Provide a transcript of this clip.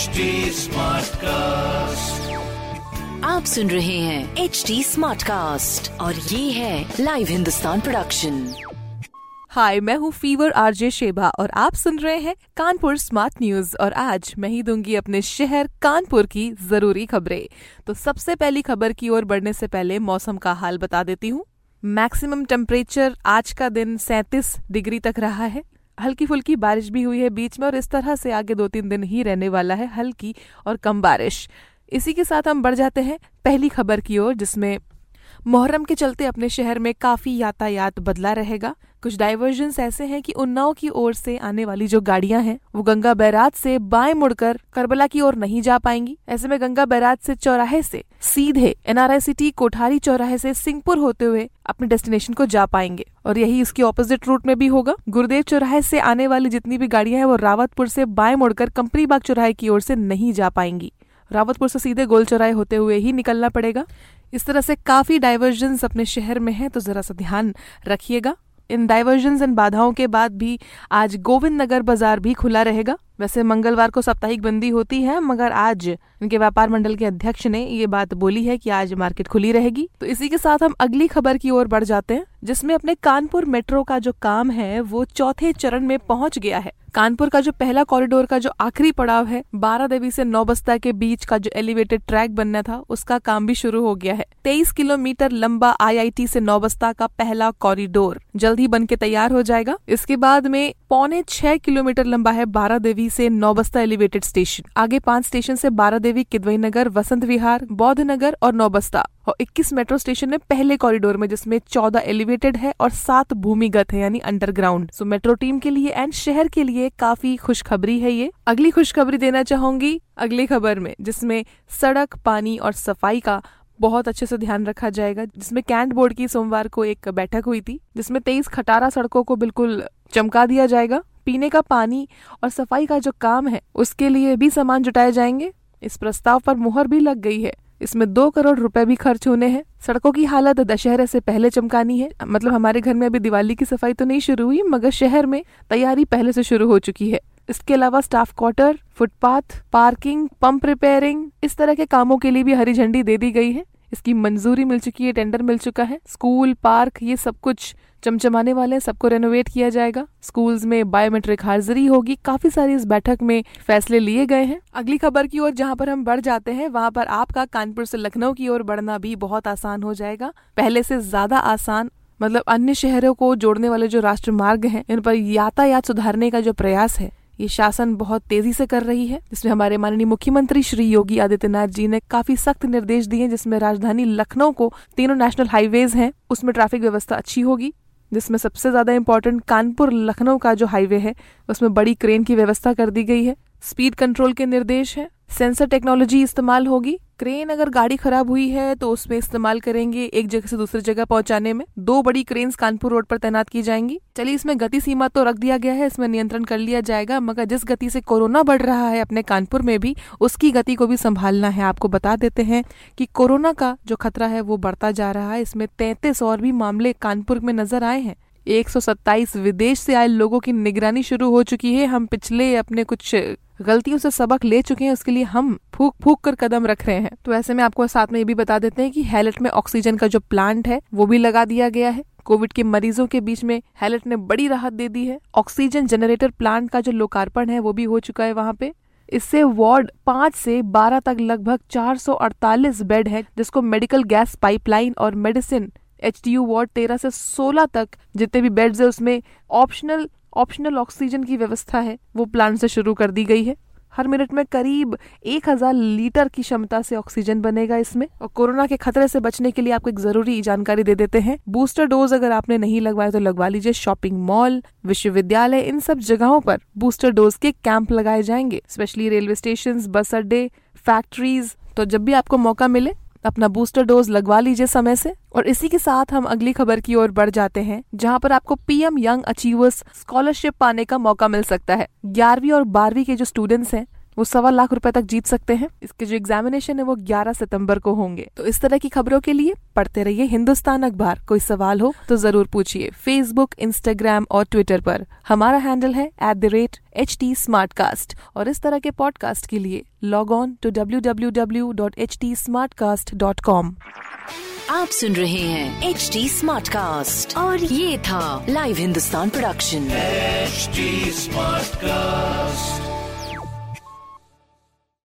HD cast आप सुन रहे हैं एच डी स्मार्ट कास्ट और ये है लाइव हिंदुस्तान प्रोडक्शन हाय मैं हूँ फीवर आरजे शेबा और आप सुन रहे हैं कानपुर स्मार्ट न्यूज़ और आज मैं ही दूँगी अपने शहर कानपुर की ज़रूरी खबरें। तो सबसे पहली खबर की ओर बढ़ने से पहले मौसम का हाल बता देती हूँ। मैक्सिमम टेम्परेचर आज का दिन 37 डिग्री तक रहा है। हल्की फुल्की बारिश भी हुई है बीच में और इस तरह से आगे दो तीन दिन ही रहने वाला है हल्की और कम बारिश। इसी के साथ हम बढ़ जाते हैं पहली खबर की ओर, जिसमें मोहर्रम के चलते अपने शहर में काफ़ी यातायात बदला रहेगा। कुछ डाइवर्जन ऐसे हैं कि उन्नाव की ओर से आने वाली जो गाड़ियाँ हैं, वो गंगा बैराज से बाएँ मुड़कर करबला की ओर नहीं जा पाएँगी। ऐसे में गंगा बैराज से चौराहे से सीधे एनआरआई सिटी, कोठारी चौराहे से सिंहपुर होते हुए अपने डेस्टिनेशन को जा पाएँगे। और यही इसकी ऑपोजिट रूट में भी होगा। गुरुदेव चौराहे से आने वाली जितनी भी गाड़ियाँ हैं, वो रावतपुर से बाएँ मुड़कर कंपनी बाग चौराहे की ओर से नहीं जा पाएँगी। रावतपुर से सीधे गोल चौराहे होते हुए ही निकलना पड़ेगा। इस तरह से काफ़ी डाइवर्जन अपने शहर में है तो जरा सा ध्यान रखिएगा। इन डाइवर्जन एंड बाधाओं के बाद भी आज गोविंद नगर बाज़ार भी खुला रहेगा। वैसे मंगलवार को साप्ताहिक बंदी होती है, मगर आज इनके व्यापार मंडल के अध्यक्ष ने ये बात बोली है कि आज मार्केट खुली रहेगी। तो इसी के साथ हम अगली खबर की ओर बढ़ जाते हैं, जिसमें अपने कानपुर मेट्रो का जो काम है, वो चौथे चरण में पहुँच गया है। कानपुर का जो पहला कॉरिडोर का जो आखिरी पड़ाव है, बारह देवी से नौबस्ता के बीच का जो एलिवेटेड ट्रैक बनना था, उसका काम भी शुरू हो गया है। तेईस किलोमीटर लंबा आईआईटी से नौबस्ता का पहला कॉरिडोर जल्द ही बन के तैयार हो जाएगा। इसके बाद में पौने छह किलोमीटर लंबा है बारह देवी से नौबस्ता एलिवेटेड स्टेशन। आगे पाँच स्टेशन से बारह देवी किदवई नगर वसंत विहार बौद्ध नगर और नौबस्ता। और 21 मेट्रो स्टेशन है पहले कॉरिडोर में, जिसमें 14 एलिवेटेड है और सात भूमिगत है, यानी अंडरग्राउंड। सो मेट्रो टीम के लिए एंड शहर के लिए काफ़ी खुशखबरी है ये। अगली खुशखबरी देना चाहूँगी अगली खबर में, जिसमें सड़क, पानी और सफ़ाई का बहुत अच्छे से ध्यान रखा जाएगा, जिसमें कैंट बोर्ड की सोमवार को एक बैठक हुई थी, जिसमें तेईस खटारा सड़कों को बिल्कुल चमका दिया जाएगा। पीने का पानी और सफ़ाई का जो काम है, उसके लिए भी सामान जुटाए जाएँगे। इस प्रस्ताव पर मुहर भी लग गई है। इसमें दो करोड़ रुपए भी खर्च होने हैं। सड़कों की हालत दशहरे से पहले चमकानी है। मतलब हमारे घर में अभी दिवाली की सफ़ाई तो नहीं शुरू हुई, मगर शहर में तैयारी पहले से शुरू हो चुकी है। इसके अलावा staff quarter, footpath, parking, pump repairing, इस तरह के कामों के लिए भी हरी झंडी दे दी गई है। इसकी मंजूरी मिल चुकी है टेंडर मिल चुका है। स्कूल पार्क ये सब कुछ चमचमाने वाले हैं, सबको रेनोवेट किया जाएगा। स्कूल्स में बायोमेट्रिक हाजिरी होगी। काफ़ी सारी इस बैठक में फैसले लिए गए हैं। अगली खबर की ओर जहाँ पर हम बढ़ जाते हैं, वहाँ पर आपका कानपुर से लखनऊ की ओर बढ़ना भी बहुत आसान हो जाएगा। पहले से ज़्यादा आसान मतलब अन्य शहरों को जोड़ने वाले जो राष्ट्र मार्ग हैं, इन पर यातायात सुधारने का जो प्रयास है ये शासन बहुत तेज़ी से कर रही है, जिसमें हमारे माननीय मुख्यमंत्री श्री योगी आदित्यनाथ जी ने काफ़ी सख्त निर्देश दिए जिसमें राजधानी लखनऊ को तीनों नेशनल हाईवेज हैं, उसमें ट्रैफ़िक व्यवस्था अच्छी होगी, जिसमें सबसे ज़्यादा इम्पोर्टेंट कानपुर लखनऊ का जो हाईवे है, उसमें बड़ी क्रेन की व्यवस्था कर दी गई है स्पीड कंट्रोल के निर्देश है। सेंसर टेक्नोलॉजी इस्तेमाल होगी। क्रेन अगर गाड़ी खराब हुई है तो उसमें इस्तेमाल करेंगे एक जगह से दूसरी जगह पहुँचाने में। दो बड़ी क्रेन कानपुर रोड पर तैनात की जाएँगी। चलिए, इसमें गति सीमा तो रख दिया गया है, इसमें नियंत्रण कर लिया जाएगा, मगर जिस गति से कोरोना बढ़ रहा है अपने कानपुर में भी, उसकी गति को भी संभालना है। आपको बता देते हैं कि कोरोना का जो खतरा है, वो बढ़ता जा रहा है। इसमें तैतीस और भी मामले कानपुर में नज़र आए हैं। 127 विदेश से आए लोगों की निगरानी शुरू हो चुकी है। हम पिछले अपने कुछ गलतियों से सबक ले चुके हैं, उसके लिए हम फूक फूक कर कदम रख रहे हैं। तो ऐसे में आपको साथ में ये भी बता देते हैं कि हैलेट में ऑक्सीजन का जो प्लांट है, वो भी लगा दिया गया है। कोविड के मरीजों के बीच में हैलेट ने बड़ी राहत दे दी है। ऑक्सीजन जनरेटर प्लांट का जो लोकार्पण है, वो भी हो चुका है वहाँ पे। इससे वार्ड पाँच से बारह तक लगभग 448 बेड है, जिसको मेडिकल गैस पाइपलाइन और medicine H D U ward तेरह से सोलह तक जितने भी बेड्स है, उसमें ऑप्शनल ऑप्शनल ऑक्सीजन की व्यवस्था है। वो प्लांट से शुरू कर दी गई है। हर मिनट में करीब एक हज़ार लीटर की क्षमता से ऑक्सीजन बनेगा इसमें। और कोरोना के खतरे से बचने के लिए आपको एक ज़रूरी जानकारी दे देते हैं। बूस्टर डोज अगर आपने नहीं लगवाया तो लगवा लीजिए शॉपिंग मॉल विश्वविद्यालय, इन सब जगहों पर बूस्टर डोज के कैंप लगाए जाएँगे। स्पेशली रेलवे स्टेशन बस अड्डे फैक्ट्रीज तो जब भी आपको मौका मिले अपना बूस्टर डोज लगवा लीजिए समय से। और इसी के साथ हम अगली खबर की ओर बढ़ जाते हैं, जहाँ पर आपको पीएम यंग अचीवर्स स्कॉलरशिप पाने का मौका मिल सकता है। ग्यारहवीं और बारहवीं के जो स्टूडेंट्स हैं वो सवा लाख रुपए तक जीत सकते हैं। इसके जो एग्जामिनेशन है वो 11 सितंबर को होंगे। तो इस तरह की खबरों के लिए पढ़ते रहिए हिंदुस्तान अखबार। कोई सवाल हो तो ज़रूर पूछिए। फेसबुक इंस्टाग्राम और ट्विटर पर। हमारा हैंडल है at the rate H T और इस तरह के पॉडकास्ट के लिए log on to W W W dot H T dot com आप सुन रहे हैं एच टी स्मार्ट कास्ट और ये था live Hindustan production HD Smartcast.